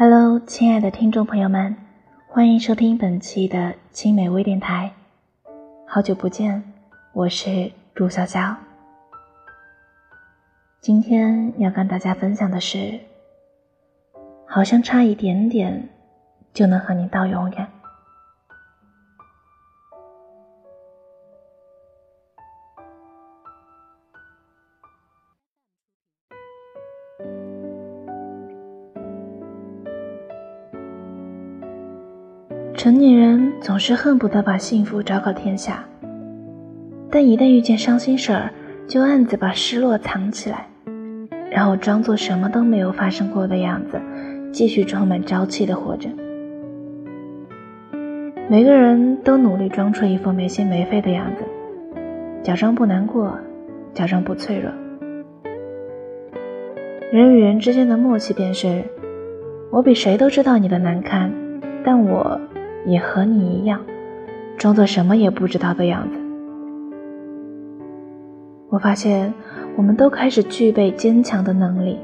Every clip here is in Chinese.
Hello，亲爱的听众朋友们，欢迎收听本期的青美微电台。好久不见，我是朱小小。今天要跟大家分享的是，好像差一点点就能和你到永远。成年人总是恨不得把幸福昭告天下，但一旦遇见伤心事儿，就暗自把失落藏起来，然后装作什么都没有发生过的样子，继续充满朝气的活着。每个人都努力装出一副没心没肺的样子，假装不难过，假装不脆弱。人与人之间的默契便是：我比谁都知道你的难堪，但我。也和你一样，装作什么也不知道的样子。我发现，我们都开始具备坚强的能力，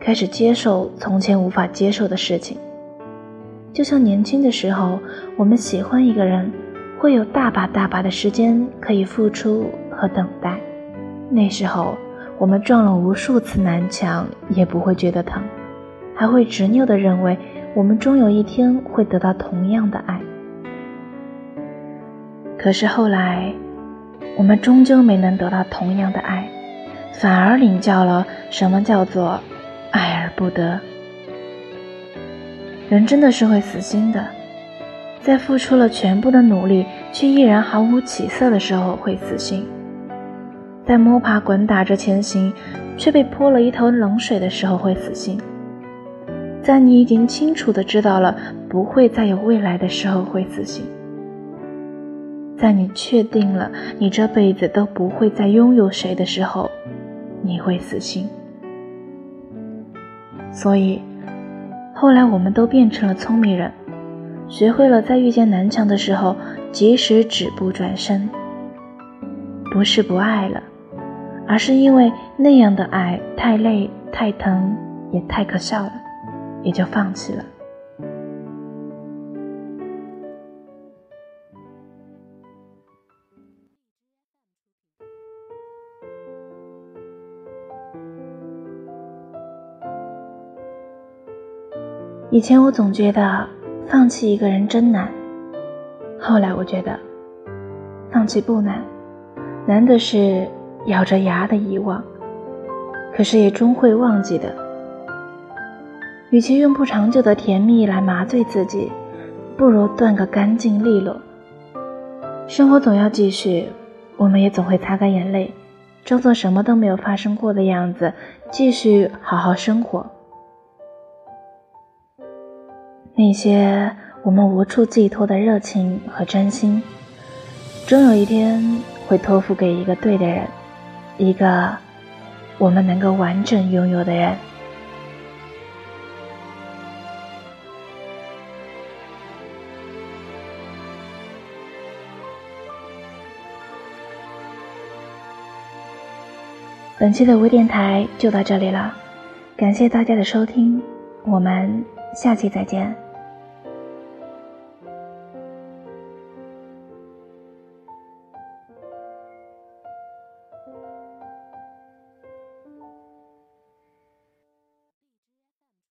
开始接受从前无法接受的事情。就像年轻的时候，我们喜欢一个人，会有大把大把的时间可以付出和等待。那时候，我们撞了无数次南墙，也不会觉得疼，还会执拗地认为。我们终有一天会得到同样的爱，可是后来，我们终究没能得到同样的爱，反而领教了什么叫做爱而不得。人真的是会死心的，在付出了全部的努力却依然毫无起色的时候会死心，在摸爬滚打着前行却被泼了一头冷水的时候会死心。在你已经清楚的知道了不会再有未来的时候会死心，在你确定了你这辈子都不会再拥有谁的时候，你会死心。所以，后来我们都变成了聪明人，学会了在遇见南墙的时候及时止步转身。不是不爱了，而是因为那样的爱太累、太疼，也太可笑了。也就放弃了。以前我总觉得放弃一个人真难，后来我觉得放弃不难，难的是咬着牙的遗忘，可是也终会忘记的。与其用不长久的甜蜜来麻醉自己，不如断个干净利落。生活总要继续，我们也总会擦干眼泪，装作什么都没有发生过的样子，继续好好生活。那些我们无处寄托的热情和真心，终有一天会托付给一个对的人，一个我们能够完整拥有的人。本期的微电台就到这里了，感谢大家的收听，我们下期再见。